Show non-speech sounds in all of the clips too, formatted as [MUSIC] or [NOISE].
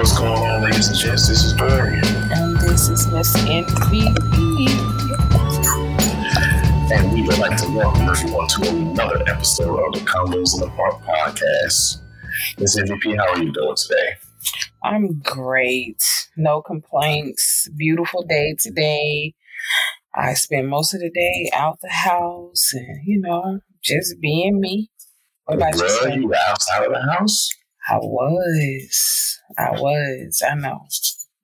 What's going on, ladies and gents? This is Barry. And this is Miss MVP. And we would like to welcome everyone to another episode of the Convos in the Park podcast. Miss MVP, how are you doing today? I'm great. No complaints. Beautiful day today. I spent most of the day out the house and, you know, just being me. What about Girl, yourself? you outside of the house? I was. I was. I know.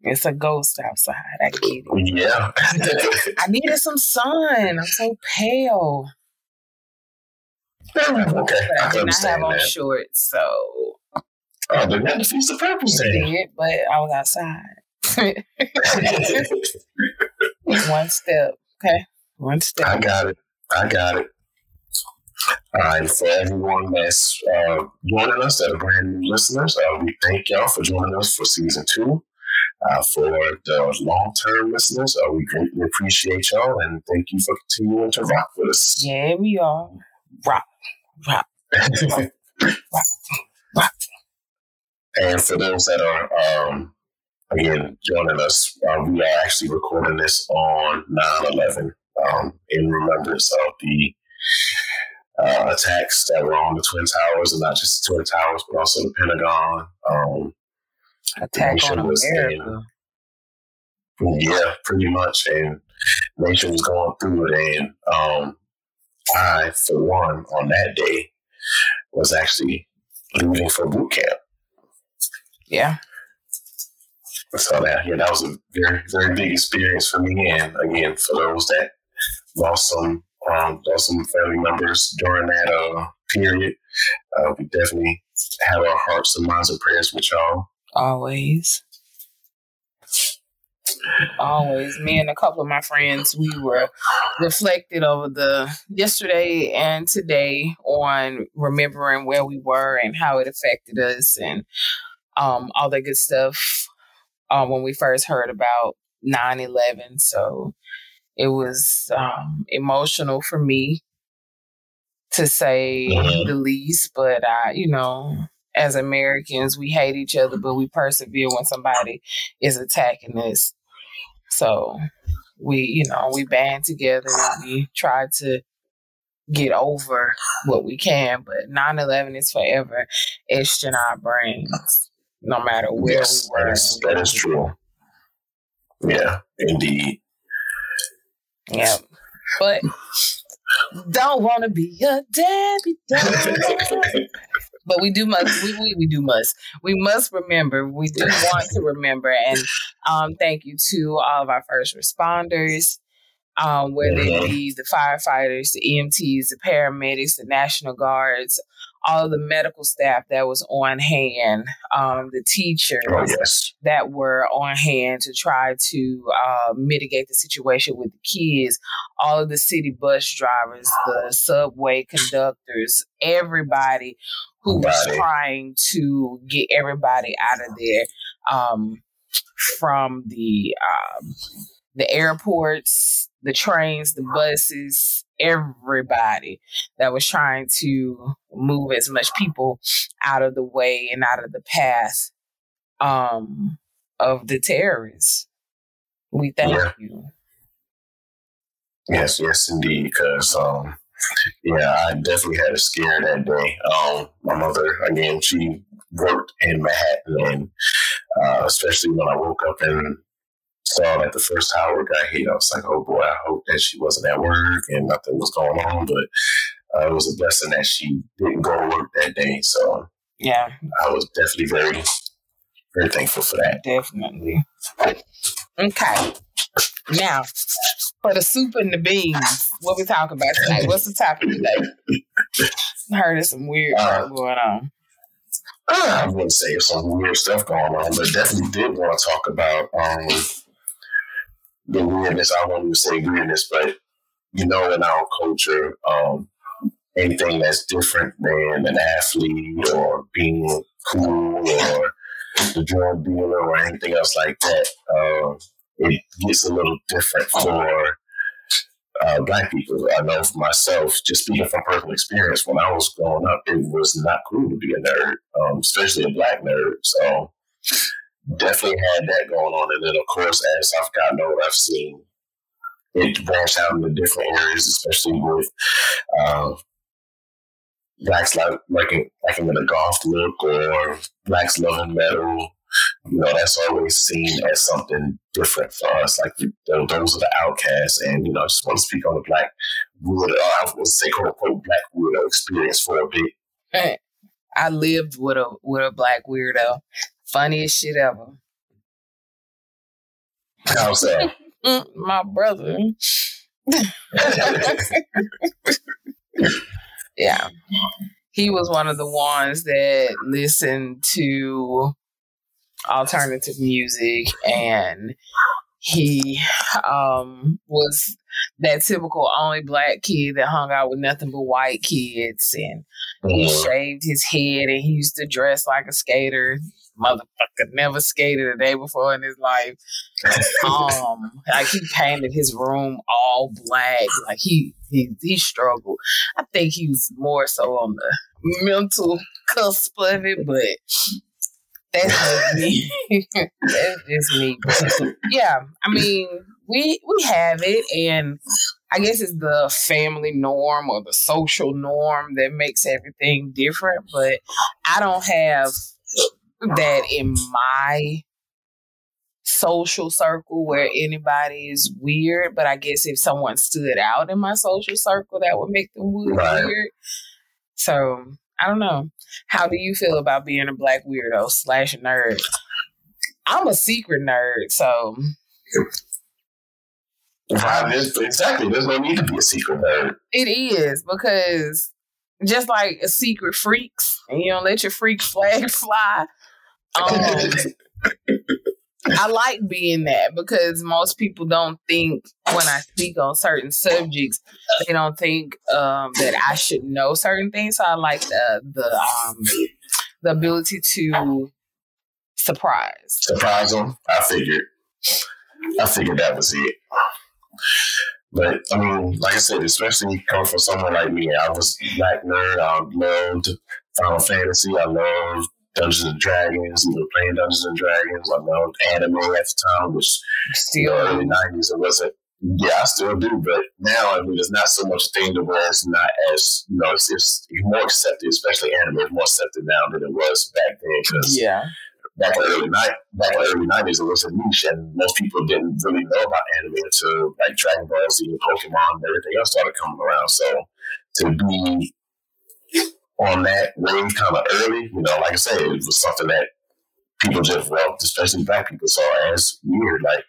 It's a ghost outside. I get it. Yeah. I needed some sun. I'm so pale. okay, But I I did not have on that. shorts, so Oh, then that defeats the purpose did, but I was outside. [LAUGHS] One step. Okay. One step. I got it. I got it. All right, for everyone that's uh, joining us, that are brand new listeners, uh, we thank y'all for joining us for season two. Uh, for the long term listeners, uh, we greatly appreciate y'all and thank you for continuing to rock with us. Yeah, we are. Rock. Rock. Rock. and for those that are, um, again, joining us, uh, we are actually recording this on 9 11 um, in remembrance of the uh, attacks that were on the Twin Towers, and not just the Twin Towers, but also the Pentagon. Um, Attack on America. yeah, pretty much. And nation was going through it. And um, I, for one, on that day, was actually leaving for boot camp. Yeah. So that yeah, that was a very very big experience for me. And again, for those that lost some um, lost some family members during that uh, period, uh, we definitely have our hearts and minds and prayers with y'all. Always. Always. Me and a couple of my friends, we were reflected over the yesterday and today on remembering where we were and how it affected us and um, all that good stuff um, when we first heard about 9 11. So it was um, emotional for me to say Mhm. the least, but I, you know, as Americans, we hate each other, but we persevere when somebody is attacking us. So we, you know, we band together and we try to get over what we can. But 9 11 is forever etched in our brains, no matter where yes, we were. that is that is true. Yeah, indeed. Did. Yeah. But don't want to be a Debbie Downer. but we do must we, we, we do must we must remember we do want to remember and um thank you to all of our first responders um whether it be the firefighters the emts the paramedics the national guards all of the medical staff that was on hand um the teachers Oh yes, that were on hand to try to uh, mitigate the situation with the kids, all of the city bus drivers, the subway conductors, everybody who was trying to get everybody out of there um, from the um, the airports, the trains, the buses, everybody that was trying to move as much people out of the way and out of the path um of the terrorists. We thank Yeah. you. yes, yes, indeed. Because um, yeah, I definitely had a scare that day. Um, my mother again, she worked in Manhattan, and uh, especially when I woke up and saw that the first tower got hit, I was like, oh boy, I hope that she wasn't at work and nothing was going on. But uh, it was a blessing that she didn't go to work that day. So Yeah, I was definitely very, very thankful for that. definitely. Okay. Now, for the soup and the beans, what we talking about today? What's the topic today? I heard there's some weird Uh, stuff going on. I wouldn't say some weird stuff going on, but definitely did want to talk about um, the weirdness. I won't even say weirdness, but you know, in our culture, um, anything that's different than an athlete or being cool or the drug dealer or anything else like that, uh, it gets a little different for uh, black people. I know for myself, just speaking from personal experience, when I was growing up, it was not cool to be a nerd, um, especially a black nerd. So definitely had that going on. And then, of course, as I've gotten older, I've seen it branch out into different areas, especially with uh, blacks like liking liking in a goth look or blacks loving metal. You know, that's always seen as something different for us. Like those are the outcasts, and you know, I just want to speak on the black widow. I would say quote unquote black widow experience for a bit. I lived with a with a black weirdo. Funniest shit ever. How's that? My brother. yeah. He was one of the ones that listened to alternative music and he um, was that typical only black kid that hung out with nothing but white kids and he mm-hmm. shaved his head and he used to dress like a skater motherfucker never skated a day before in his life. Um, like he painted his room all black. Like he he he struggled. I think he was more so on the mental cusp of it, but that's just me. [LAUGHS] that's just me. But yeah, I mean, we we have it, and I guess it's the family norm or the social norm that makes everything different. But I don't have that in my social circle where anybody is weird, but I guess if someone stood out in my social circle, that would make them weird. Right. So I don't know. How do you feel about being a black weirdo slash nerd? I'm a secret nerd, so. exactly. There's no need to be a secret nerd. It is because just like a secret freaks, and you don't let your freak flag [LAUGHS] fly. Um, [LAUGHS] I like being that because most people don't think when I speak on certain subjects, they don't think um, that I should know certain things. So I like the the um, the ability to surprise. Surprise them. I figured. I figured that was it. But I mean, like I said, especially coming from someone like me, I was black nerd. I loved Final Fantasy. I loved Dungeons and Dragons, you know, playing Dungeons and Dragons. I loved anime at the time, which still early nineties it wasn't. Yeah, I still do, but now I mean, it's not so much a thing to where it's not as you know, it's, it's more accepted, especially anime is more accepted now than it was back then. Because yeah, back in the early night, back in the early nineties, it was a niche, and most people didn't really know about anime until like Dragon Ball Z and Pokemon and everything else started coming around. So to be on that wave kind of early. You know, like I said, it was something that people just, well, especially black people saw as weird. Like,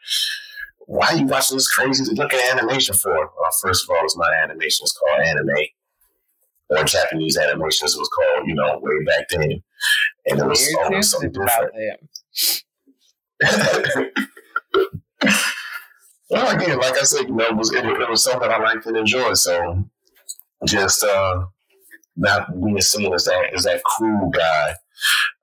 why are you watching this crazy looking animation for? Well, first of all, it's not animation, it's called anime. Or Japanese animations was called, you know, way back then. And it was always something different. [LAUGHS] well, again, like I said, you know, it was, it, it was something I liked and enjoyed. So just uh, not being seen as that as that cool guy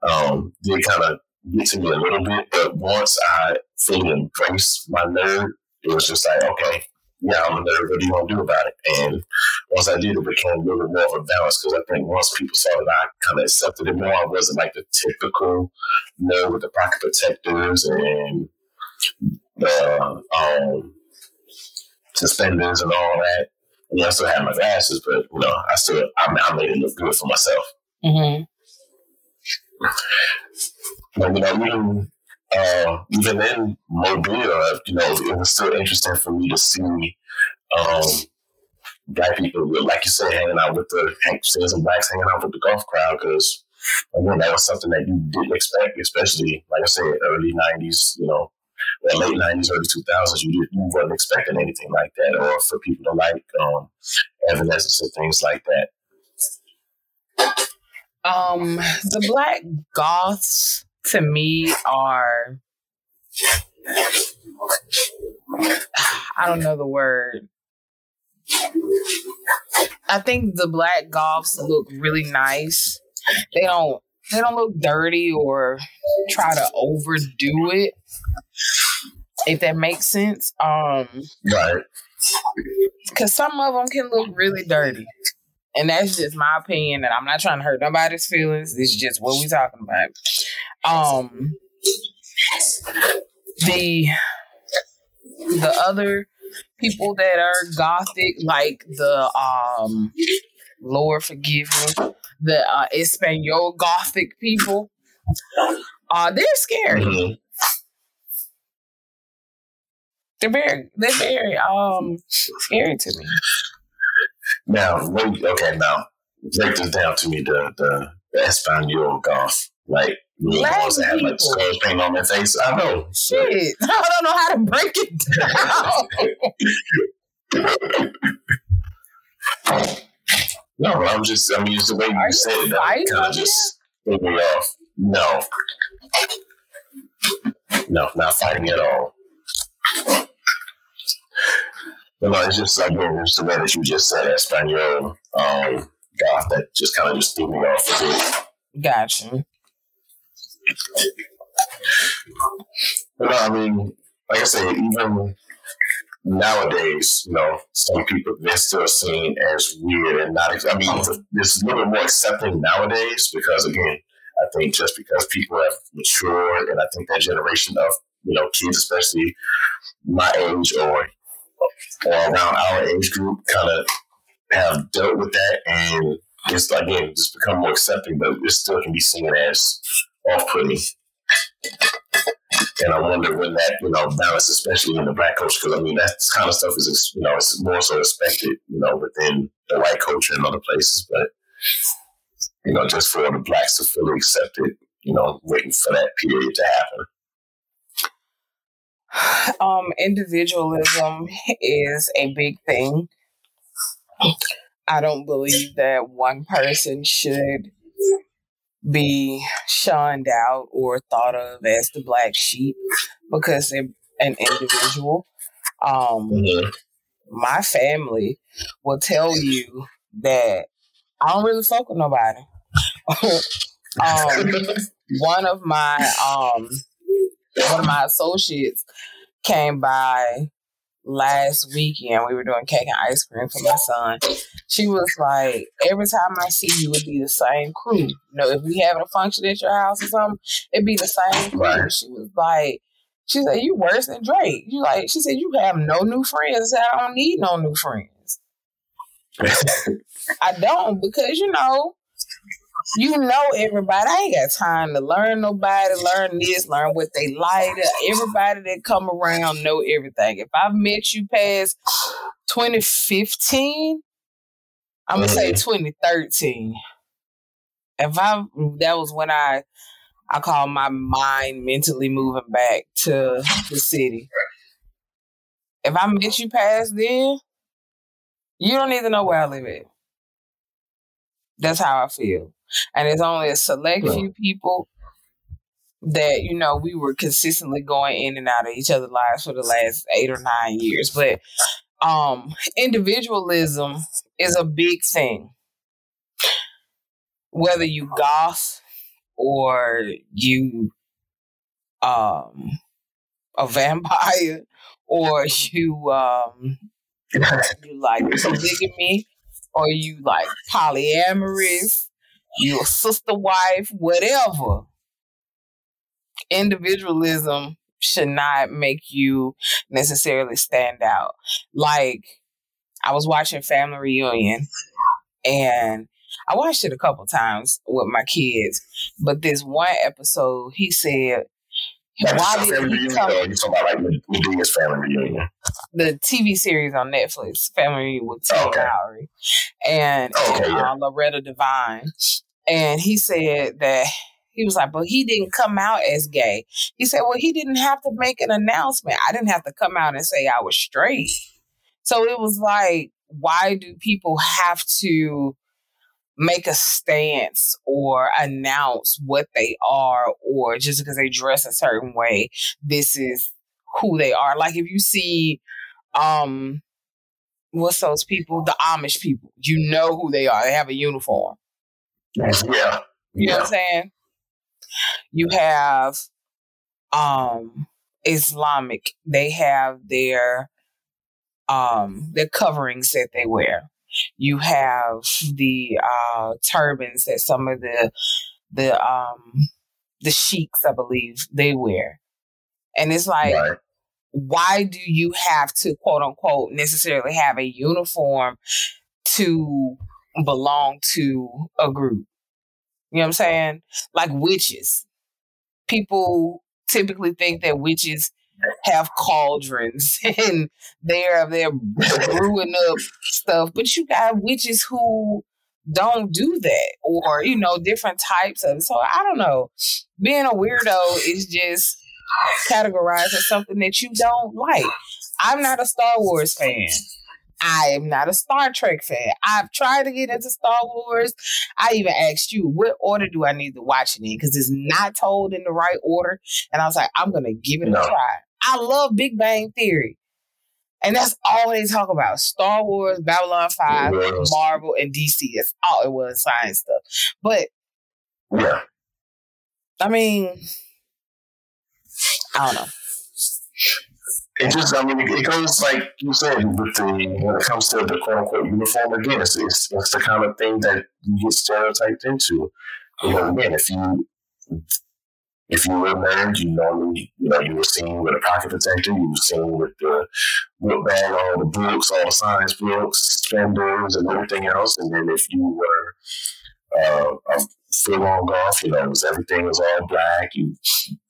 um, did kind of get to me a little bit. But once I fully embraced my nerd, it was just like, okay, yeah, I'm a nerd. What do you want to do about it? And once I did, it became a little bit more of a balance because I think once people saw that I kind of accepted it more, I wasn't like the typical nerd with the pocket protectors and the um, suspenders and all that you know, I still had my glasses, but you know, I still I, I made it look good for myself. Mm-hmm. But you know, even uh, even in Mobile, you know, it was still interesting for me to see um, black people, like you said, hanging out with the seeing some blacks hanging out with the goth crowd because again, that was something that you didn't expect, especially like I said, early '90s. You know, the late nineties, early two thousands, you didn't you weren't expecting anything like that, or for people to like um, Evanescence and things like that. Um, the Black Goths to me are [SIGHS] I don't know the word. I think the Black Goths look really nice. They don't they don't look dirty or try to overdo it if that makes sense. Um, right. Because some of them can look really dirty. And that's just my opinion, and I'm not trying to hurt nobody's feelings. This is just what we're talking about. Um, the the other people that are gothic, like the um Lord forgive me, the uh, Espanol gothic people, uh, they're scary. Mm-hmm. They're very, they're very um scary to me. Now, okay, now break this down to me. The the, the Espanol goth, like me ones that have like skull paint on their face. I know. Shit, [LAUGHS] I don't know how to break it [LAUGHS] down. [LAUGHS] no, I'm just. I mean, just the way you Are said you it, that kind of just threw me off. No, no, not fighting at all. But no, it's just like just the way that you just said Espanol um, goth that just kind of just threw me off a bit. Gotcha. But no, I mean, like I said, even nowadays, you know, some people they're still seen as weird and not. I mean, it's a little bit more accepting nowadays because, again, I think just because people have matured, and I think that generation of you know kids, especially my age or or around our age group, kind of have dealt with that, and it's again just become more accepting, but it still can be seen as off-putting. And I wonder when that, you know, balance, especially in the black culture, because I mean, that kind of stuff is, you know, it's more so expected, you know, within the white culture and other places. But, you know, just for the blacks to fully accept it, you know, waiting for that period to happen. [SIGHS] Um, individualism is a big thing. I don't believe that one person should be shunned out or thought of as the black sheep because they're an individual. Um, mm-hmm. My family will tell you that I don't really fuck with nobody. [LAUGHS] um, one of my um, one of my associates came by last weekend. We were doing cake and ice cream for my son. She was like, every time I see you, it'd be the same crew. You know, if we having a function at your house or something, it'd be the same crew. She was like, she said, you worse than Drake. You like, she said, you have no new friends. I, said, I don't need no new friends. [LAUGHS] I don't because, you know, you know everybody. I ain't got time to learn nobody, learn this, learn what they like. Everybody that come around know everything. If I've met you past 2015, I'm gonna say mm-hmm. 2013. If I that was when I I call my mind mentally moving back to the city. If I met you past then, you don't need to know where I live at. That's how I feel and it's only a select few people that you know we were consistently going in and out of each other's lives for the last eight or nine years. But um individualism is a big thing. Whether you goth or you um a vampire or you um [LAUGHS] you like polygamy or you like polyamorous you a sister wife, whatever. Individualism should not make you necessarily stand out. Like I was watching Family Reunion and I watched it a couple times with my kids, but this one episode he said why did he come? You talking about like family reunion? The TV series on Netflix, Family Reunion with Tia okay. Mowry and, okay, and yeah. uh, Loretta Devine. And he said that he was like, but he didn't come out as gay. He said, well, he didn't have to make an announcement. I didn't have to come out and say I was straight. So it was like, why do people have to make a stance or announce what they are, or just because they dress a certain way, this is who they are? Like if you see, um, what's those people? The Amish people. You know who they are. They have a uniform. Yeah. You know what I'm saying? You have um Islamic, they have their um their coverings that they wear. You have the uh turbans that some of the the um the sheiks, I believe, they wear. And it's like, right. why do you have to quote unquote necessarily have a uniform to belong to a group? You know what I'm saying? Like witches. People typically think that witches have cauldrons [LAUGHS] and they're they're brewing up stuff, but you got witches who don't do that or you know different types of so i don't know being a weirdo is just categorized as something that you don't like i'm not a star wars fan I am not a Star Trek fan. I've tried to get into Star Wars. I even asked you, what order do I need to watch it in? Because it's not told in the right order. And I was like, I'm going to give it no. a try. I love Big Bang Theory. And that's all they talk about. Star Wars, Babylon 5, Marvel, and DC. That's all it was, science stuff. But yeah. I mean, I don't know. It just, I mean, it goes like you said with the when it comes to the quote unquote uniform. Again, it's, it's, it's the kind of thing that you get stereotyped into. You know, again, if you if you were married, you normally, you know, you were seen with a pocket protector, you were seen with the book bag, all the books, all the science books, spenders, and everything else. And then if you were uh, a full on goth, you know, it was everything was all black, you,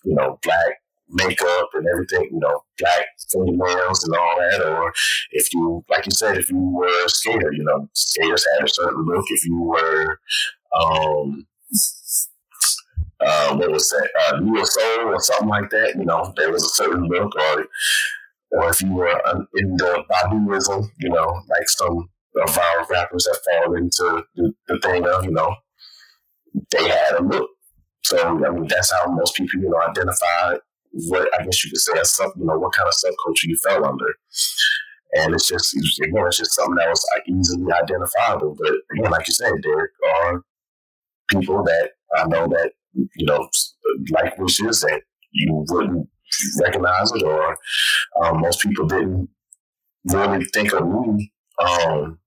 you know, black makeup and everything, you know, black fingernails and all that. Or if you, like you said, if you were a skater, you know, skaters had a certain look. If you were, um, uh, what was that, uh, Neo Soul or something like that. You know, there was a certain look, or or if you were in the Baduizm, you know, like some of our rappers that fall into the, the thing of, you know, they had a look. So I mean, that's how most people, you know, identify what I guess you could say as sub, you know, what kind of subculture you fell under. And it's just, again, it's just something that was easily identifiable. But again, like you said, there are people that I know that you know, like wishes that you wouldn't recognize it, or um, most people didn't really think of me um,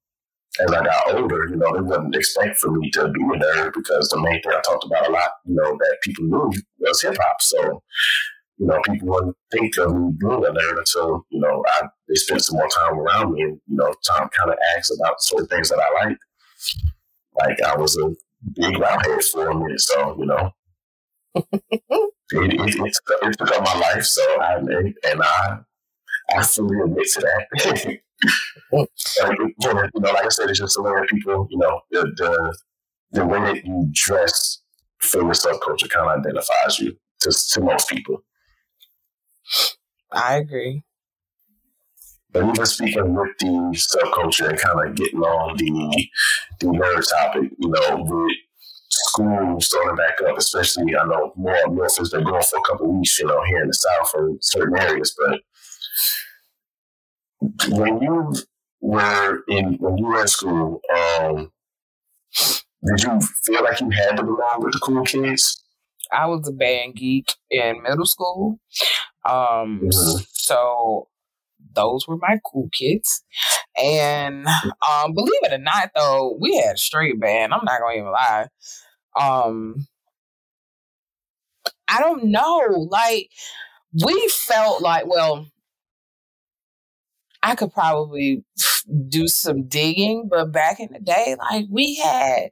as I got older. You know, they wouldn't expect for me to be a nerd because the main thing I talked about a lot, you know, that people knew was hip hop. So, you know, people wouldn't think of me being a nerd until, you know, I, they spent some more time around me and, you know, time kind of asks about certain things that I like. Like I was a big head for a minute, so, you know, [LAUGHS] it, it, it, took up my life, so I and I I fully admit to that. [LAUGHS] like, you know, like I said, it's just a way that people, you know, the the, the way that you dress for your subculture kind of identifies you to to most people. I agree. But even speaking with the subculture and kind of getting on the the nerd topic, you know, with school starting back up, especially I know more and more has been going for a couple weeks, you know, here in the South or certain areas. But when you were in when you were in school, um, did you feel like you had to belong with the cool kids? I was a band geek in middle school. Um, mm-hmm. so those were my cool kids. And um, believe it or not, though, we had a straight band. I'm not gonna even lie um I don't know. Like we felt like, well, I could probably do some digging, but back in the day, like we had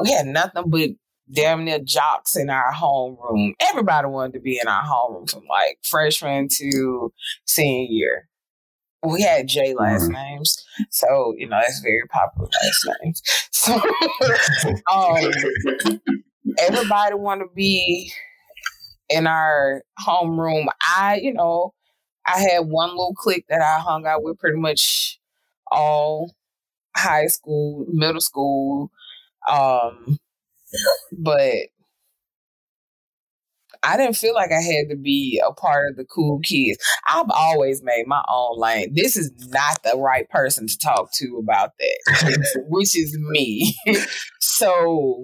we had nothing but damn near jocks in our homeroom. Everybody wanted to be in our homeroom from like freshman to senior year we had J last mm-hmm. names, so you know that's very popular last names. So [LAUGHS] um, everybody want to be in our homeroom. I, you know, I had one little clique that I hung out with pretty much all high school, middle school, um, but I didn't feel like I had to be a part of the cool kids. I've always made my own lane. This is not the right person to talk to about that, [LAUGHS] which is me. so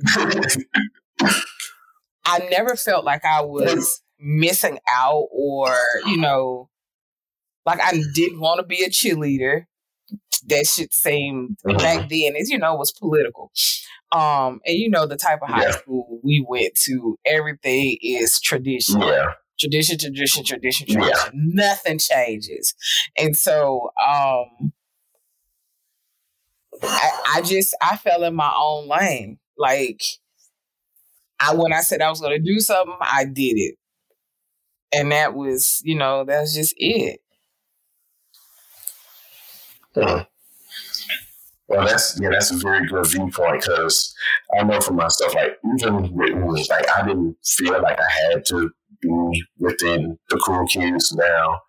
I never felt like I was missing out or, you know, like I didn't want to be a cheerleader. That shit seemed back then, as you know, was political. Um, and you know the type of high yeah. school we went to, everything is traditional. Yeah. tradition, tradition, tradition, tradition. Yeah. Nothing changes. And so um I, I just I fell in my own lane. Like I when I said I was gonna do something, I did it. And that was, you know, that's just it. Well, that's yeah, that's a very good viewpoint because I know for myself, like even with me, like I didn't feel like I had to be within the cool kids now.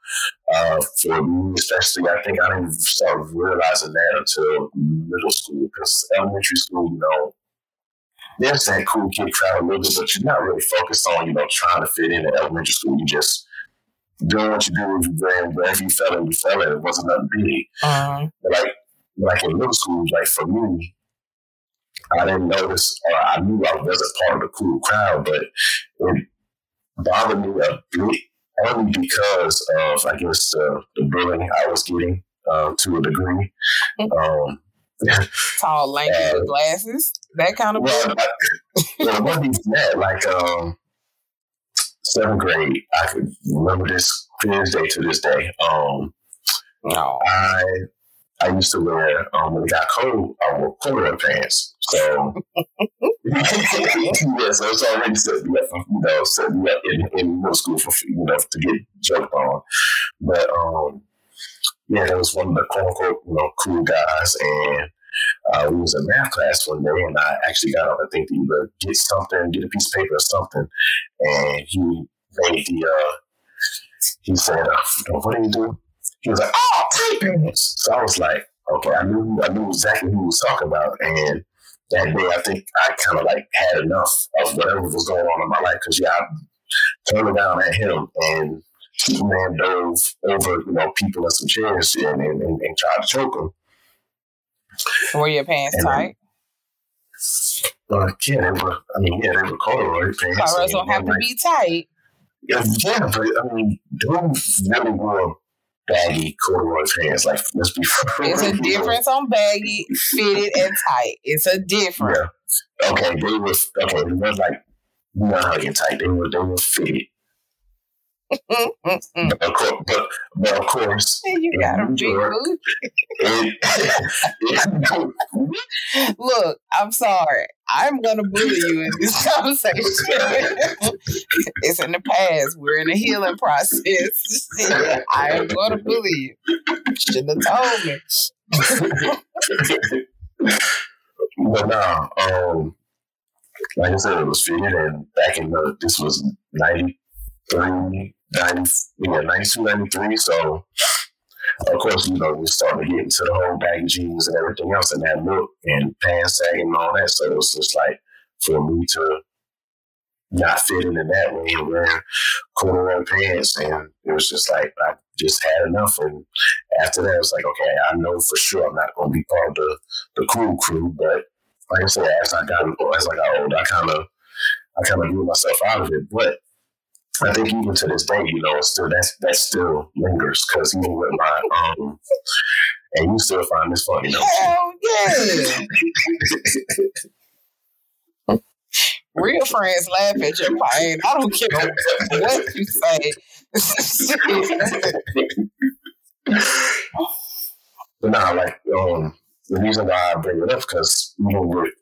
Uh, for me, especially, I think I didn't start realizing that until middle school because elementary school, you know, there's that cool kid crowd a little bit, but you're not really focused on, you know, trying to fit in at elementary school. You just doing what you do if you ran, wherever you fell in, you fell in. It wasn't nothing big. Uh-huh. But like, like in middle school, like for me, I didn't notice, or I knew I wasn't part of the cool crowd, but it bothered me a bit only because of, I guess, uh, the bullying I was getting uh, to a degree. Um, Tall, lanky [LAUGHS] uh, glasses, that kind of. Well, I, well, it wasn't that. Like um, seventh grade, I could remember this clear as day to this day. Um, no. I I used to wear um, when it got cold, I wore corduroy pants. So yeah, so it's already set me up, you know, set me up in, in middle school for you know to get joked on. But um, yeah, that was one of the quote unquote you know cool guys, and uh, we was in math class one day, and I actually got up, I think, to either get something, get a piece of paper or something, and he made the, uh, he said, uh, "What do you do?" He was like, "Oh, typing." So I was like, "Okay," I knew, I knew exactly who he was talking about, and that day, I think I kind of like had enough of whatever was going on in my life because yeah, I turned around at him and Superman dove over, you know, people in some chairs and, and, and, and tried to choke him. Were your pants and tight? uh, yeah, they were. I mean, yeah, they were corduroy pants. Corduroys don't have to be tight. Yeah, yeah, but I mean, don't really wore baggy corduroy pants. Like, let's be. [LAUGHS] It's a difference on baggy, fitted, and tight. It's a difference. Yeah. Okay, they were okay. They were like not tight. They were they were fitted but, of course, but, but of course, [LAUGHS] you got a big [LAUGHS] Look, I'm sorry. I'm gonna bully you in this [LAUGHS] conversation. it's in the past. We're in a healing process. I am gonna bully you. Shouldn't have told me. but now, um, like I said, it was fitted, and back in the this was ninety three 90, yeah, 92, 93. So, of course, you know, we started to get into the whole baggy jeans and everything else and that look and pants sagging and all that. So it was just like for me to not fit in that way and wear corduroy pants. And it was just like, I just had enough. And after that, it was like, okay, I know for sure I'm not going to be part of the, the cool crew. But like I said, as I got, as I got older, I kind of, I kind of grew myself out of it. But I think even to this day, you know, still that's that still lingers because even with my um, and you still find this funny, you know. Hell yeah. Real friends laugh at your pain. I don't care what you say. but now, like um, the reason why I bring it up because even with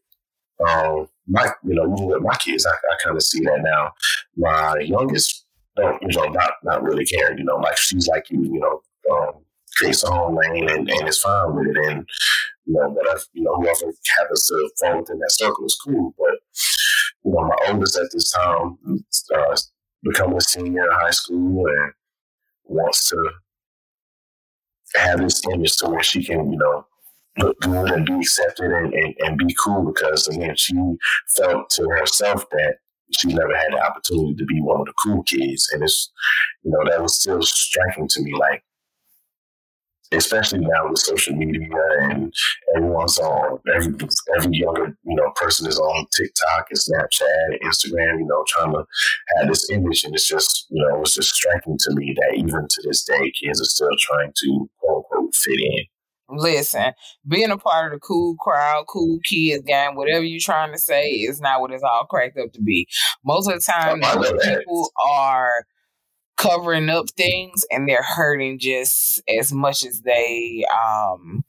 um, my, you know, even with my kids, I, I kind of see that now. My youngest, you know, not not really caring, you know, like she's like you, you know, um, creates her own lane and, and is fine with it. And, you know, whatever, you know, whoever happens to fall within that circle is cool. But, you know, my oldest at this time, uh, becoming a senior in high school and wants to have this image to where she can, you know, look good and be accepted and, and, and be cool because again she felt to herself that she never had the opportunity to be one of the cool kids and it's you know that was still striking to me like especially now with social media and everyone's on every every younger you know person is on TikTok and Snapchat and Instagram, you know, trying to have this image, and it's just you know it's just striking to me that even to this day, kids are still trying to quote unquote fit in. Listen, being a part of the cool crowd, cool kids game, whatever you're trying to say is not what it's all cracked up to be. Most of the time, people are covering up things and they're hurting just as much as they um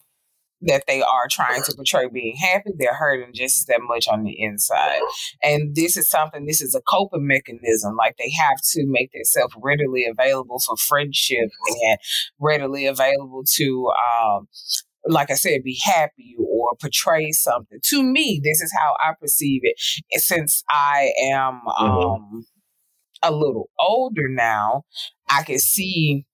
that they are trying to portray being happy, they're hurting just that much on the inside. And this is something, this is a coping mechanism. Like they have to make themselves readily available for friendship and readily available to, um, like I said, be happy or portray something. To me, this is how I perceive it. And since I am mm-hmm. um, a little older now, I can see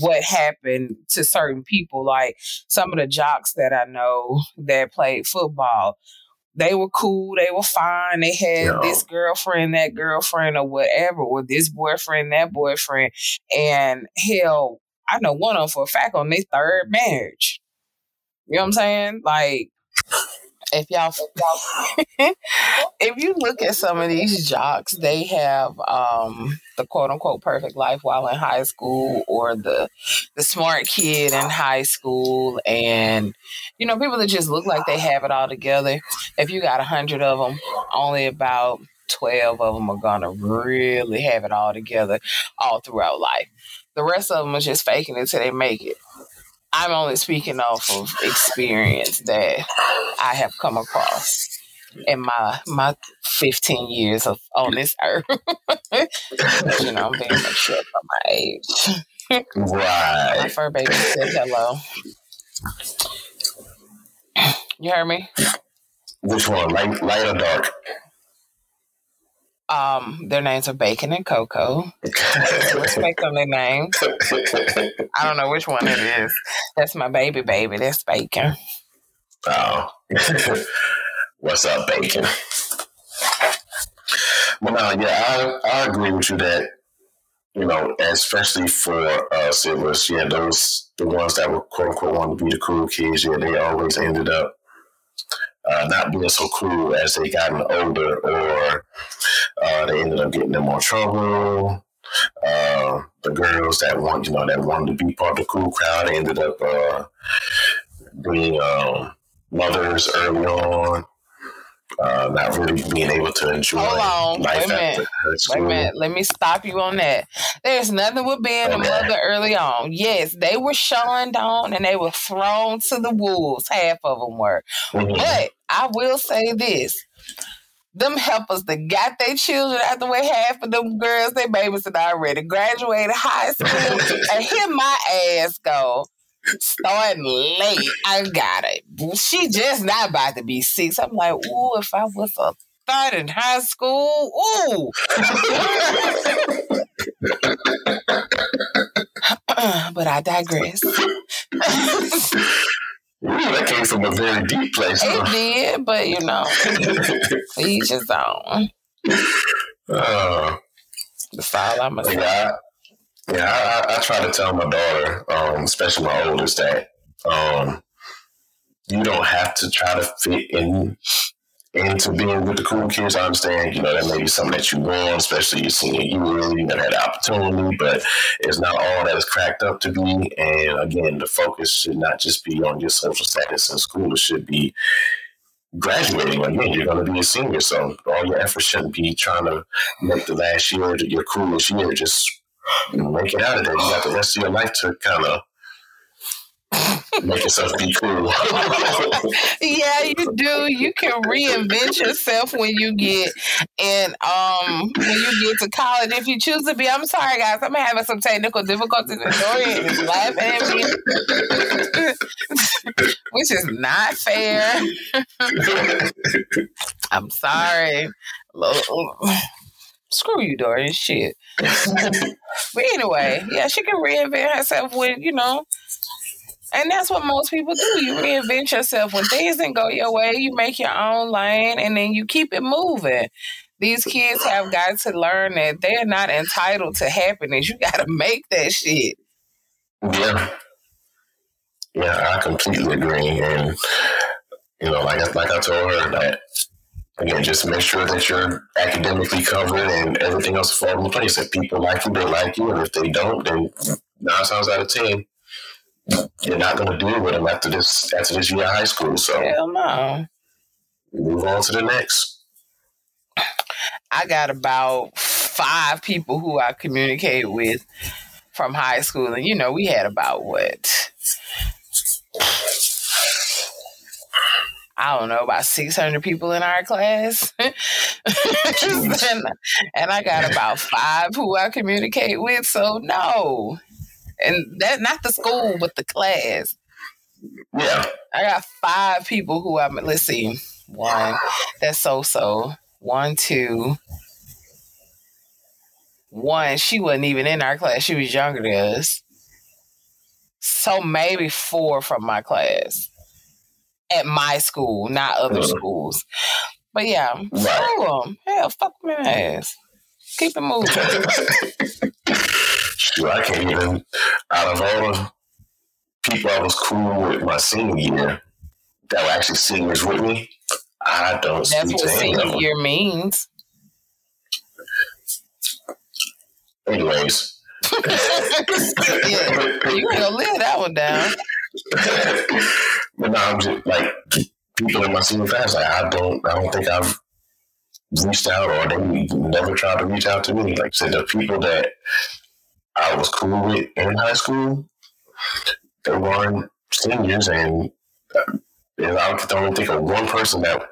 what happened to certain people. Like some of the jocks that I know that played football, they were cool, they were fine. They had yeah. this girlfriend, that girlfriend, or whatever, or this boyfriend, that boyfriend. And hell, I know one of them for a fact on their third marriage. You know what I'm saying? Like, if y'all [LAUGHS] if you look at some of these jocks, they have um, the quote unquote perfect life while in high school, or the the smart kid in high school, and you know people that just look like they have it all together. If you got a hundred of them, only about twelve of them are gonna really have it all together all throughout life. The rest of them are just faking it till they make it. I'm only speaking off of experience that I have come across in my my 15 years of on this earth. [LAUGHS] you know, I'm being mature for my age. Right. My fur baby said hello. You heard me? Which one? Light, light or dark? Um, their names are Bacon and Coco. Respect on their names. I don't know which one it is. That's my baby, baby. That's Bacon. Oh, [LAUGHS] what's up, Bacon? Well, no, yeah, I, I agree with you that you know, especially for it was yeah those the ones that were quote unquote wanted to be the cool kids. Yeah, they always ended up uh, not being so cool as they gotten older, or uh, they ended up getting in more trouble. Uh, the girls that want, you know, that wanted to be part of the cool crowd ended up uh, being um, mothers early on uh, not really being able to enjoy Hold on. life Wait a minute. Wait a minute. Let me stop you on that. There's nothing with being okay. a mother early on. Yes, they were shunned on and they were thrown to the wolves. Half of them were. Mm-hmm. But I will say this. Them helpers that got their children out the way, half of them girls, they babies had already graduated high school [LAUGHS] and here my ass go starting late. I got it. She just not about to be six. I'm like, ooh, if I was a third in high school, ooh. [LAUGHS] but I digress. [LAUGHS] That came from a very deep place. It did, but you know, each his own. Uh, That's all I'm gonna say. Yeah, I, I, I, try to tell my daughter, um, especially my oldest, that um, you don't have to try to fit in into being with the cool kids. I understand, you know, that may be something that you want, especially your senior year, you never had the opportunity, but it's not all that it's cracked up to be. And again, the focus should not just be on your social status in school. It should be graduating. Again, you're going to be a senior, so all your efforts shouldn't be trying to make the last year your coolest year. Just make it out of there. You got the rest of your life to kind of make yourself be cool. [LAUGHS] yeah, you do. You can reinvent yourself when you get and um when you get to college if you choose to be. I'm sorry guys, I'm having some technical difficulties and Dorian is laughing at me. [LAUGHS] Which is not fair. [LAUGHS] I'm sorry screw you, Dorian. Shit. but anyway, yeah, she can reinvent herself when, you know, and that's what most people do. You reinvent yourself. When things didn't go your way, you make your own lane and then you keep it moving. These kids have got to learn that they're not entitled to happiness. You got to make that shit. Yeah. Yeah, I completely agree. And, you know, like, like I told her, that again, just make sure that you're academically covered and everything else falls in place. If people like you, they like you, and if they don't, then nine times out of ten, you're not going to deal with them after this after this year of high school. So hell no. Move on to the next. I got about five people who I communicate with from high school, and you know, we had about what I don't know, about 600 people in our class. [LAUGHS] and, and, I got about five who I communicate with. So, no. And that not the school, but the class. Yeah. I got five people who I'm, let's see, one, that's so so. One, two, one, she wasn't even in our class. She was younger than us. So maybe four from my class at my school, not other uh, schools. But yeah, right. them. Hell, fuck my ass. Keep it moving. [LAUGHS] I can't even. Out of all the people I was cool with my senior year that were actually seniors with me, I don't. That's what senior year means. Anyways. [LAUGHS] yeah, you gonna live that one down. [LAUGHS] but now I'm just like people in my senior class. Like I don't, I don't think I've reached out or they never tried to reach out to me. Like I said, the people that I was cool with in high school, they weren't seniors, and, and I don't think of one person that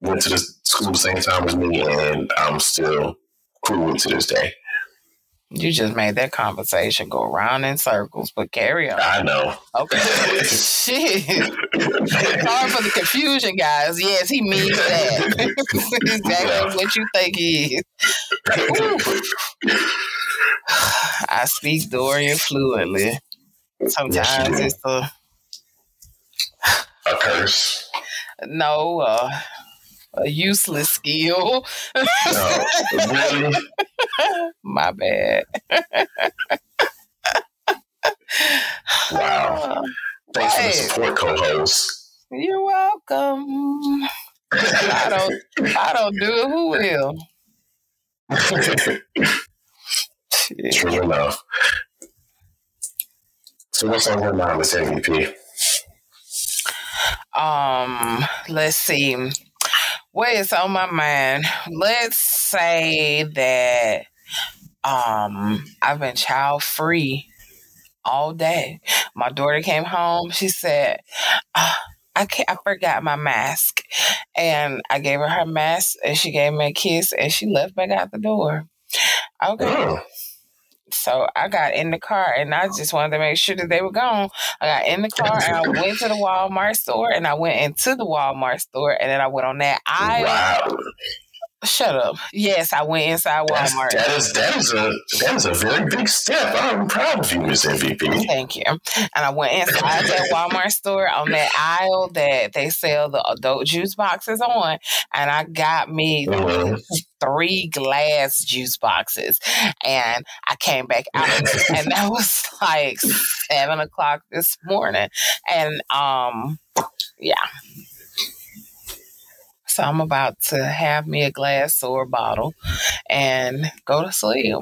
went to the school the same time as me, and I'm still cool with to this day. You just made that conversation go around in circles, but carry on. I know. Okay. Shit. [LAUGHS] Sorry for the confusion, guys. Yes, he means that. [LAUGHS] exactly yeah. what you think he is. [SIGHS] I speak Dorian fluently. Sometimes it's a a curse. No, uh, a useless skill. no, really? [LAUGHS] My bad. wow. Thanks hey. for the support, co-host. You're welcome. I don't I don't do it, who will? [LAUGHS] True enough. So what's on your mind with MVP? Um, let's see what is on my mind? Let's say that um I've been child free all day. My daughter came home. She said, oh, I can't, I forgot my mask. And I gave her her mask and she gave me a kiss and she left back out the door. Okay. Oh. So I got in the car and I just wanted to make sure that they were gone. I got in the car and I went to the Walmart store and I went into the Walmart store and then I went on that aisle. Wow. Shut up. Yes, I went inside Walmart. That's, that is that is a that is a very big step. I'm proud of you, Miss MVP. Thank you. And I went inside that [LAUGHS] Walmart store on that aisle that they sell the adult juice boxes on, and I got me mm-hmm. three glass juice boxes, and I came back out, and that [LAUGHS] was like seven o'clock this morning, and um, yeah. So I'm about to have me a glass or a bottle and go to sleep.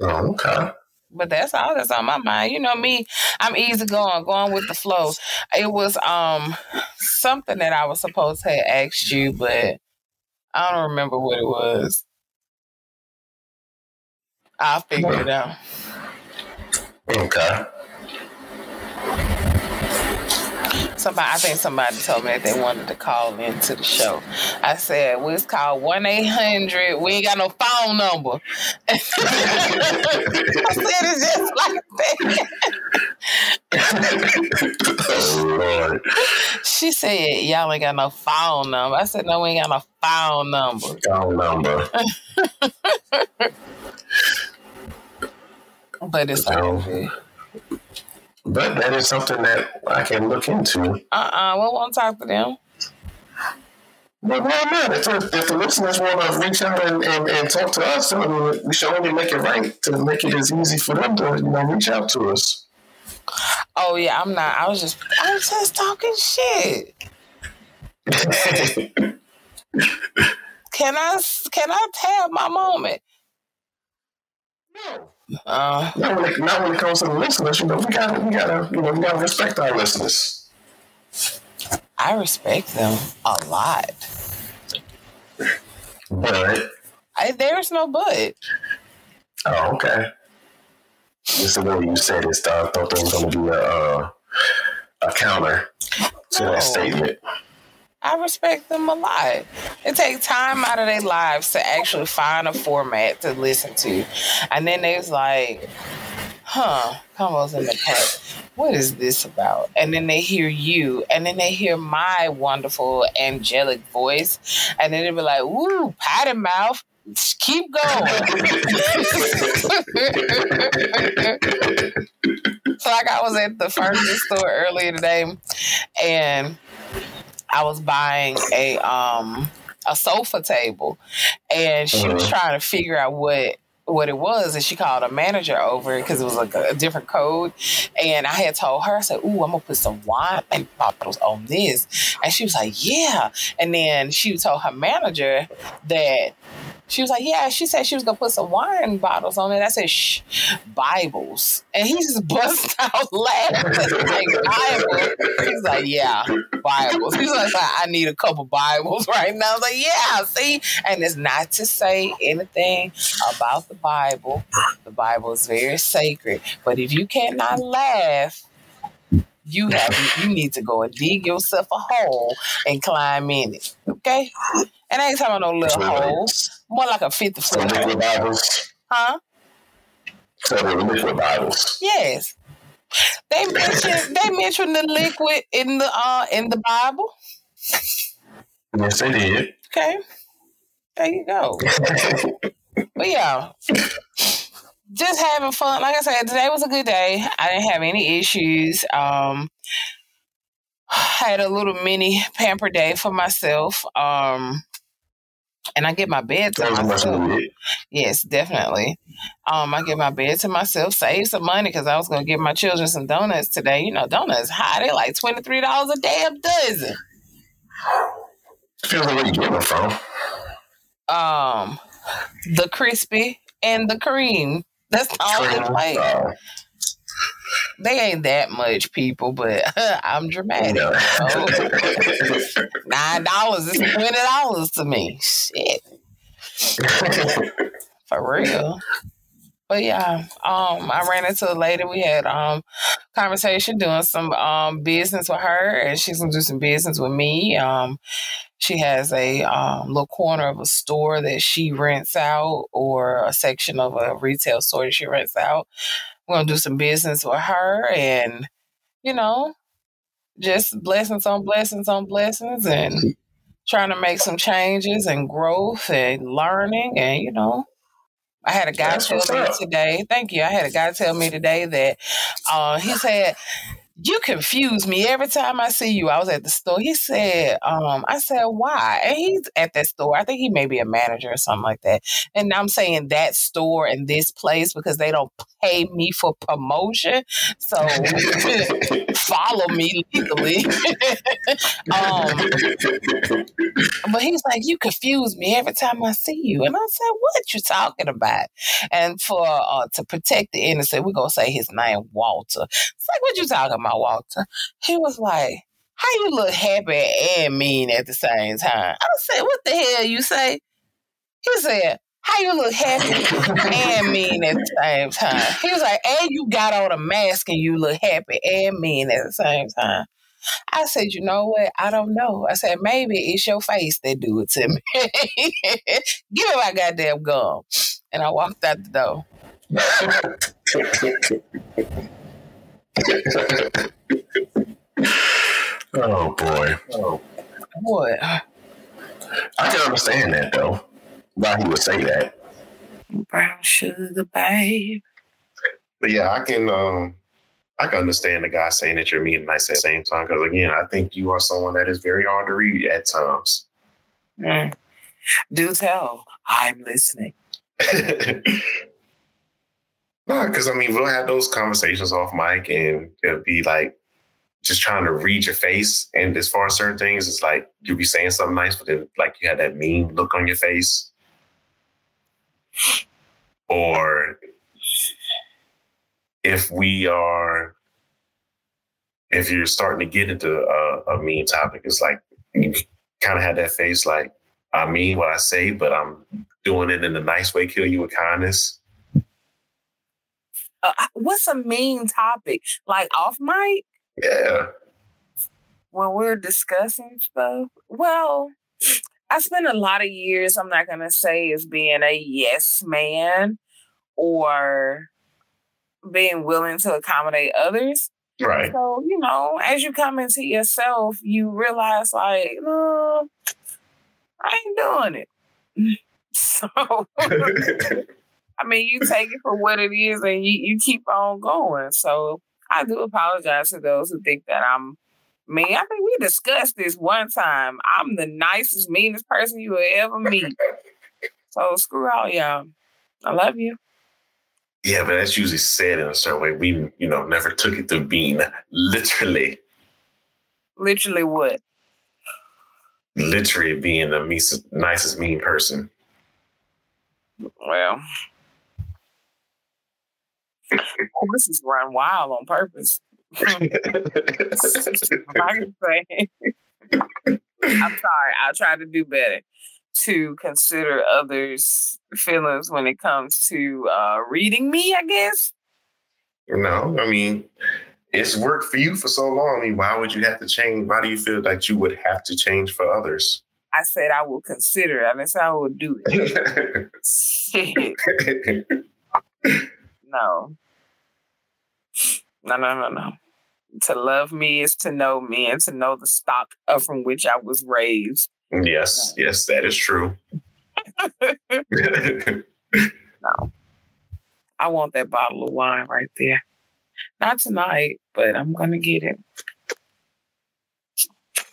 Oh, okay. But that's all that's on my mind. You know me, I'm easy going, going with the flow. It was um something that I was supposed to have asked you, but I don't remember what it was. I'll figure it out. Okay somebody I think somebody told me that they wanted to call into the show. I said, well, it's called one eight hundred. We ain't got no phone number. [LAUGHS] I said it's just like that. [LAUGHS] oh. She said, Y'all ain't got no phone number. I said, No, we ain't got no phone number. [LAUGHS] Phone number. but it's okay. But that is something that I can look into. Uh uh-uh, uh, we won't talk to them. But why not? If, if the listeners want to reach out and, and, and talk to us, we should only make it right to make it as easy for them to you know reach out to us. Oh yeah, I'm not. I was just I was just talking shit. [LAUGHS] can I can I tell my moment? No. Uh, not, when it, not when it comes to the listeners, you know, we gotta, we gotta, you know, we gotta respect our listeners. I respect them a lot. But I, there's no but. Oh, okay. Just the way you said it, I thought there was going to be a, uh, a counter to no. that statement. I respect them a lot. It takes time out of their lives to actually find a format to listen to. And then they was like, huh, Convos in the cut. What is this about? And then they hear you, and then they hear my wonderful angelic voice, and then they be like, "Ooh, patty mouth." Keep going. [LAUGHS] so, like, I was at the furniture store earlier today, and I was buying a um a sofa table, and she was uh-huh. trying to figure out what what it was and she called a manager over because it was like a, a, different code and i had told her i said ooh i'm gonna put some wine bottles on this and she was like yeah and then she told her manager that she was like, yeah. She said she was gonna put some wine bottles on it. I said, shh, Bibles, and he just bust [LAUGHS] out laughing. like Bible. He's like, yeah, Bibles. He's like, I need a couple Bibles right now. I was like, yeah, see, and it's not to say anything about the Bible. The Bible is very sacred, but if you cannot laugh you have you need to go and dig yourself a hole and climb in it. Okay? And I ain't talking about no little hole. More like a 50 foot. Huh? So liquid Bibles. Yes. They mentioned they mentioned the liquid in the uh in the Bible. Yes, they did. Okay. There you go. [LAUGHS] but yeah just having fun. Like I said, today was a good day. I didn't have any issues. Um, [SIGHS] had a little mini pamper day for myself. Um, and I get my bed to myself. Yes, definitely. Um, I get my bed to myself, save some money because I was going to give my children some donuts today. You know, donuts high; they're like twenty three dollars a damn dozen. Feels like where you get them from. Um, the crispy and the cream. That's all they play. They ain't that much people, but [LAUGHS] I'm dramatic. [LAUGHS] Nine dollars is twenty dollars to me. Shit. [LAUGHS] For real. But yeah, um, I ran into a lady. We had um conversation doing some um business with her, and she's gonna do some business with me. Um, she has a um, little corner of a store that she rents out, or a section of a retail store that she rents out. We're gonna do some business with her, and you know, just blessings on blessings on blessings, and trying to make some changes and growth and learning, and you know, I had a guy That's tell me today. Thank you. I had a guy tell me today that uh, he said you confuse me every time I see you. I was at the store. He said, um, I said, why? And he's at that store. I think he may be a manager or something like that. And I'm saying that store and this place because they don't pay me for promotion. So [LAUGHS] follow me legally. [LAUGHS] um, but he's like, you confuse me every time I see you. And I said, what you talking about? And for uh, to protect the innocent, we're going to say his name, Walter. It's like, what you talking about? Walter. He was like, how you look happy and mean at the same time? I said, what the hell you say? He said, how you look happy and mean at the same time? He was like, and you got on a mask and you look happy and mean at the same time. I said, you know what? I don't know. I said, maybe it's your face that do it to me. [LAUGHS] Give me my goddamn gum. And I walked out the door. [LAUGHS] [LAUGHS] oh boy. Oh. What? I can understand that though. Why he would say that. Brown sugar, babe. But yeah, I can um I can understand the guy saying that you're mean and nice at the same time. Because again, I think you are someone that is very hard to read at times. Mm. Do tell. I'm listening. [LAUGHS] No, because I mean, we'll have those conversations off mic, and it'll be like just trying to read your face. And as far as certain things, it's like you'll be saying something nice, but then like you had that mean look on your face, or if we are, if you're starting to get into a, a mean topic, it's like you kind of had that face like, I mean what I say, but I'm doing it in a nice way, kill you with kindness. Uh, what's a main topic? Like off mic? Yeah. When we're discussing stuff? Well, I spent a lot of years, I'm not going to say as being a yes man or being willing to accommodate others. Right. So, you know, as you come into yourself, you realize, like, no, I ain't doing it. [LAUGHS] So, [LAUGHS] [LAUGHS] I mean, you take it for what it is and you, you keep on going. So, I do apologize to those who think that I'm mean. I think we discussed this one time. I'm the nicest, meanest person you will ever meet. [LAUGHS] so, screw all y'all. I love you. Yeah, but that's usually said in a certain way. We, you know, never took it to being literally. Literally what? Literally being the nicest, mean person. Well, this is run wild on purpose. I can say, I'm sorry. I'll try to do better to consider others' feelings when it comes to uh, reading me, I guess. No, I mean, it's worked for you for so long. I mean, why would you have to change? Why do you feel like you would have to change for others? I said I will consider it. I didn't say I will do it. [LAUGHS] [LAUGHS] no. No, no, no, no. To love me is to know me and to know the stock from which I was raised. Yes, yes, that is true. [LAUGHS] no. I want that bottle of wine right there. Not tonight, but I'm going to get it.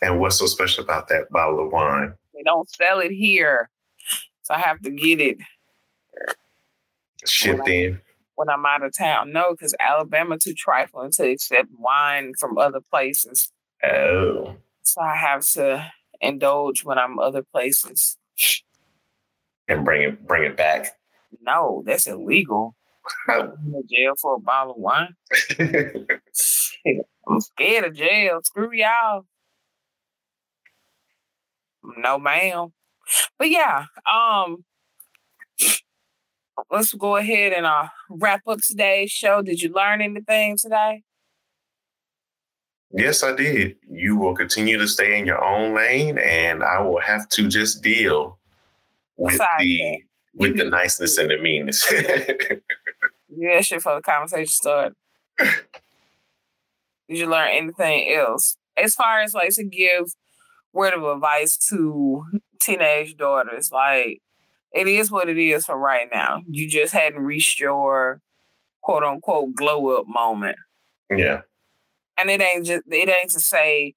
And what's so special about that bottle of wine? They don't sell it here. So I have to get it shipped in. When I'm out of town. No, because Alabama too trifling to accept wine from other places. Oh. So I have to indulge when I'm other places. And bring it bring it back. No, that's illegal. [LAUGHS] I'm in jail for a bottle of wine. I'm scared of jail. Screw y'all. No, ma'am. But yeah, um, let's go ahead and uh, wrap up today's show. Did you learn anything today? Yes, I did. You will continue to stay in your own lane, and I will have to just deal with Besides the with the niceness and the meanness. [LAUGHS] yeah, shit for the conversation start. Did you learn anything else as far as like to give word of advice to teenage daughters? Like, it is what it is for right now. You just hadn't reached your quote unquote glow up moment. Yeah. And it ain't just it ain't to say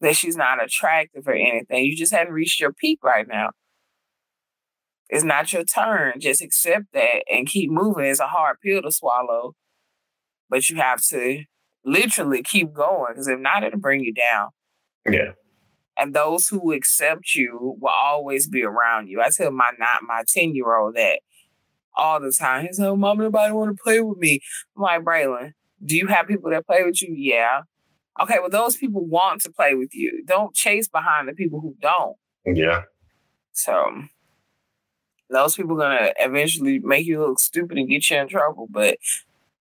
that she's not attractive or anything. You just hadn't reached your peak right now. It's not your turn. Just accept that and keep moving. It's a hard pill to swallow, but you have to literally keep going because if not, it'll bring you down. Yeah. And those who accept you will always be around you. I tell my not my 10 year old that all the time. He's like, Mom, nobody want to play with me. I'm like, Braylon, do you have people that play with you? Yeah. Okay, well, those people want to play with you. Don't chase behind the people who don't. Yeah. So those people are gonna eventually make you look stupid and get you in trouble. But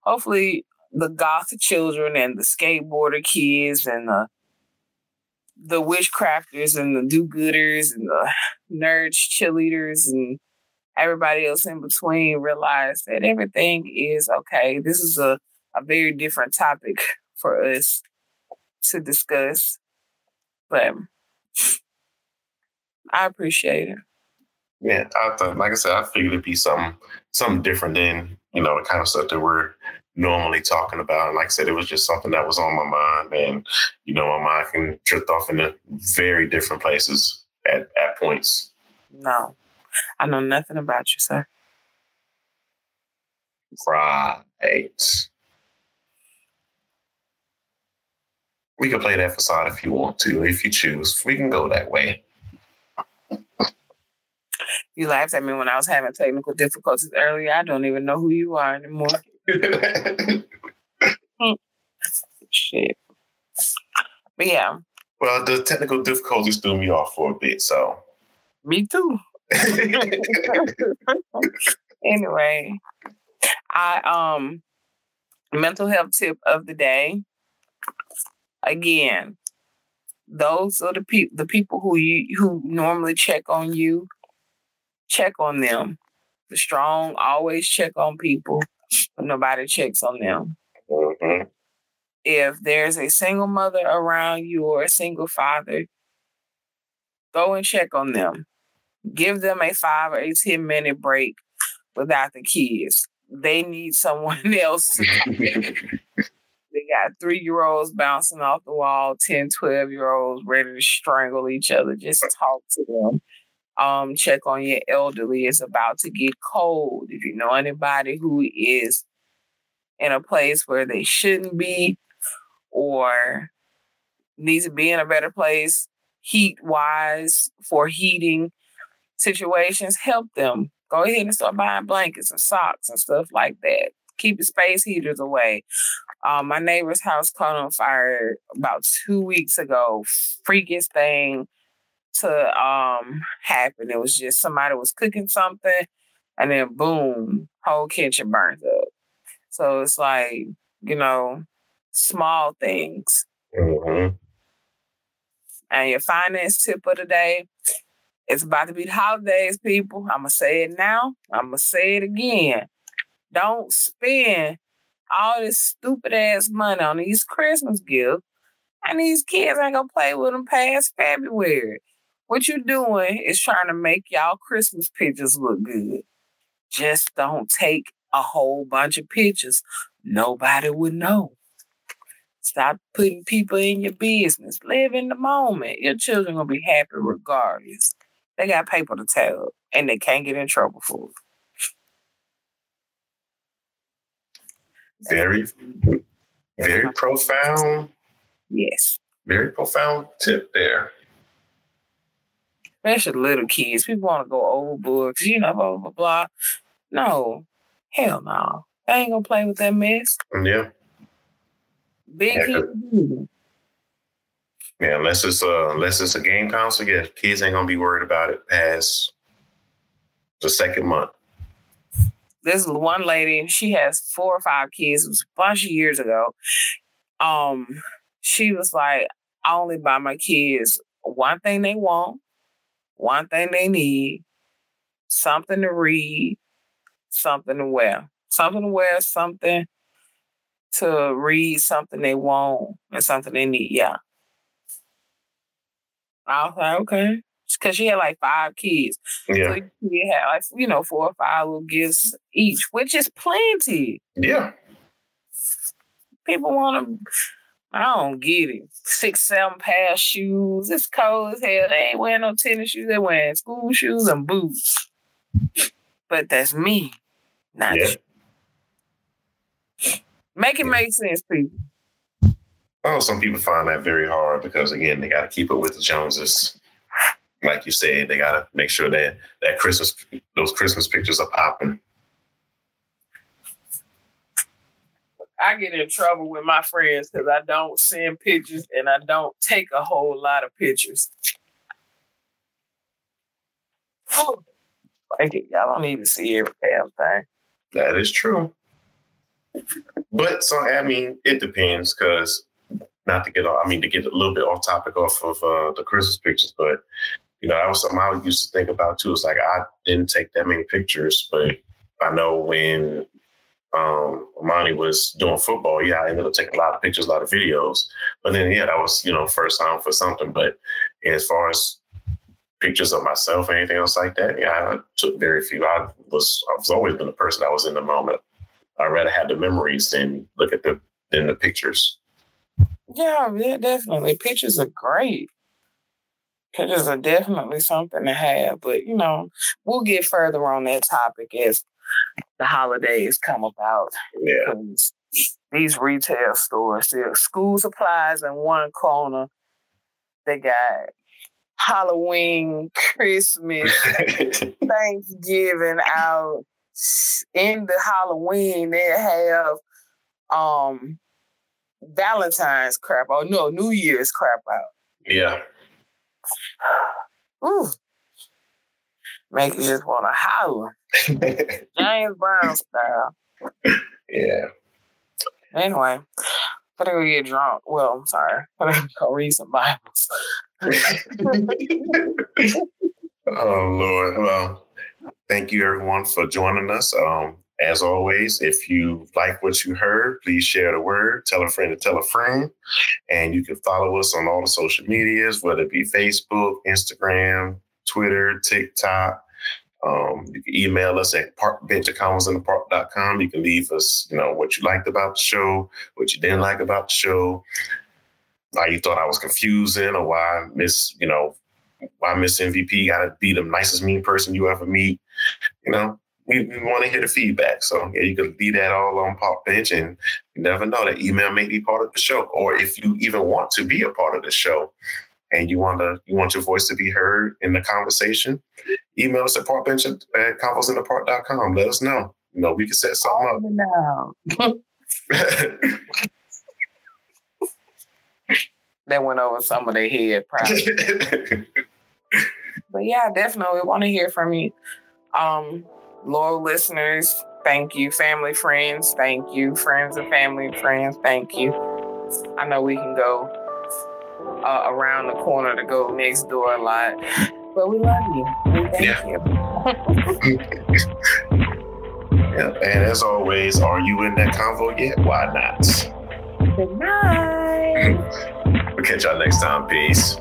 hopefully the goth children and the skateboarder kids and the the witchcrafters and the do-gooders and the nerds, cheerleaders, and everybody else in between realize that everything is okay. This is a, a very different topic [LAUGHS] for us to discuss. But I appreciate it. Yeah, I thought, like I said, I figured it'd be something something different than you know the kind of stuff that we're normally talking about. And like I said, it was just something that was on my mind, and you know, my mind can drift off into very different places at at points. No, I know nothing about you, sir. Right. We can play that facade if you want to, if you choose. We can go that way. You laughed at me when I was having technical difficulties earlier. I don't even know who you are anymore. [LAUGHS] Shit. But yeah. Well, the technical difficulties threw me off for a bit, so Me too. [LAUGHS] [LAUGHS] anyway, I um mental health tip of the day. Again, those are the people the people who you who normally check on you. Check on them. The strong always check on people, nobody checks on them. Mm-hmm. If there's a single mother around you or a single father, go and check on them. Give them a five or a 10 minute break without the kids. They need someone [LAUGHS] else. [LAUGHS] they got three year olds bouncing off the wall, 10, 12 year olds ready to strangle each other. Just talk to them. Um, check on your elderly. It's about to get cold. If you know anybody who is in a place where they shouldn't be or needs to be in a better place, heat wise, for heating situations, help them. Go ahead and start buying blankets and socks and stuff like that. Keep the space heaters away. Um, my neighbor's house caught on fire about two weeks ago. Freakiest thing to um happen. It was just somebody was cooking something and then boom, whole kitchen burns up. So it's like, you know, small things. Mm-hmm. And your finance tip of the day it's about to be the holidays, people. I'm going to say it now. I'm going to say it again. Don't spend all this stupid ass money on these Christmas gifts. And these kids ain't to play with them past February. What you doing is trying to make y'all Christmas pictures look good. Just don't take a whole bunch of pictures. Nobody would know. Stop putting people in your business. Live in the moment. Your children gonna be happy regardless. They got paper to tell, and they can't get in trouble for it. Very, very [LAUGHS] profound. Yes. Very profound tip there. Especially little kids. People want to go overboard you know, blah, blah, blah. No. Hell no. I ain't going to play with that mess. Yeah. Big yeah, kids. Yeah, unless it's a unless it's a game console, yeah, kids ain't gonna be worried about it past the second month. This one lady, she has four or five kids. It was a bunch of years ago. Um, she was like, I only buy my kids one thing they want, one thing they need, something to read, something to wear. Something to wear, something to read, something they want, and something they need. Yeah. I was like, okay. Because she had like five kids. Yeah. So she had like, you know, four or five little gifts each, which is plenty. Yeah. People want to, I don't get it. Six, seven pair of shoes. It's cold as hell. They ain't wearing no tennis shoes. They wearing school shoes and boots. But that's me. Not yeah. you. Make it make sense, people. Oh, some people find that very hard because again, they got to keep up with the Joneses. Like you said, they got to make sure that that Christmas, those Christmas pictures are popping. I get in trouble with my friends because I don't send pictures and I don't take a whole lot of pictures. Thank you. Y'all don't even see every damn thing. That is true. But so I mean, it depends because not to get off, I mean, to get a little bit off topic off of uh, the Christmas pictures, but you know, that was something I used to think about too. It's like I didn't take that many pictures, but I know when um Amani was doing football, yeah, I ended up taking a lot of pictures, a lot of videos. But then yeah, that was, you know, first time for something. But as far as pictures of myself or anything else like that, yeah, I took very few. I was I've always been a person that was in the moment. I'd rather had the memories than look at the than the pictures. Yeah, yeah, definitely. Pictures are great. Pictures are definitely something to have, but you know, we'll get further on that topic as the holidays come about. Yeah. These retail stores, school supplies in one corner. They got Halloween, Christmas, [LAUGHS] Thanksgiving out. In the Halloween, they have um Valentine's crap out. No, New Year's crap out. Yeah. Ooh. Make you just want to holler. [LAUGHS] James Brown style. Yeah. Anyway, I'm gonna get drunk. Well, I'm sorry. I'm gonna go read some Bibles. [LAUGHS] oh Lord. Well, thank you everyone for joining us. Um, as always, if you like what you heard, please share the word, tell a friend to tell a friend. And you can follow us on all the social medias, whether it be Facebook, Instagram, Twitter, TikTok. Um, you can email us at parkbench at convosinthepark.com. You can leave us, you know, what you liked about the show, what you didn't like about the show, why you thought I was confusing, or why Miss, you know, why Miss MVP got to be the nicest mean person you ever meet. You know, we, we want to hear the feedback. So yeah, you can leave that all on Park Bench, and you never know that email may be part of the show, or if you even want to be a part of the show and you want to you want your voice to be heard in the conversation, email us at parkbench at convosinthepark.com. Let us know. You know, we can set something up. [LAUGHS] [LAUGHS] that went over some of their head probably. [LAUGHS] but yeah, definitely want to hear from you. Um, loyal listeners, thank you. Family, friends, thank you. Friends and family friends, thank you. I know we can go uh, around the corner to go next door a lot, but we love you. We thank yeah. you. [LAUGHS] yeah, and as always, are you in that convo yet? Why not? Good night. [LAUGHS] we'll catch y'all next time. Peace.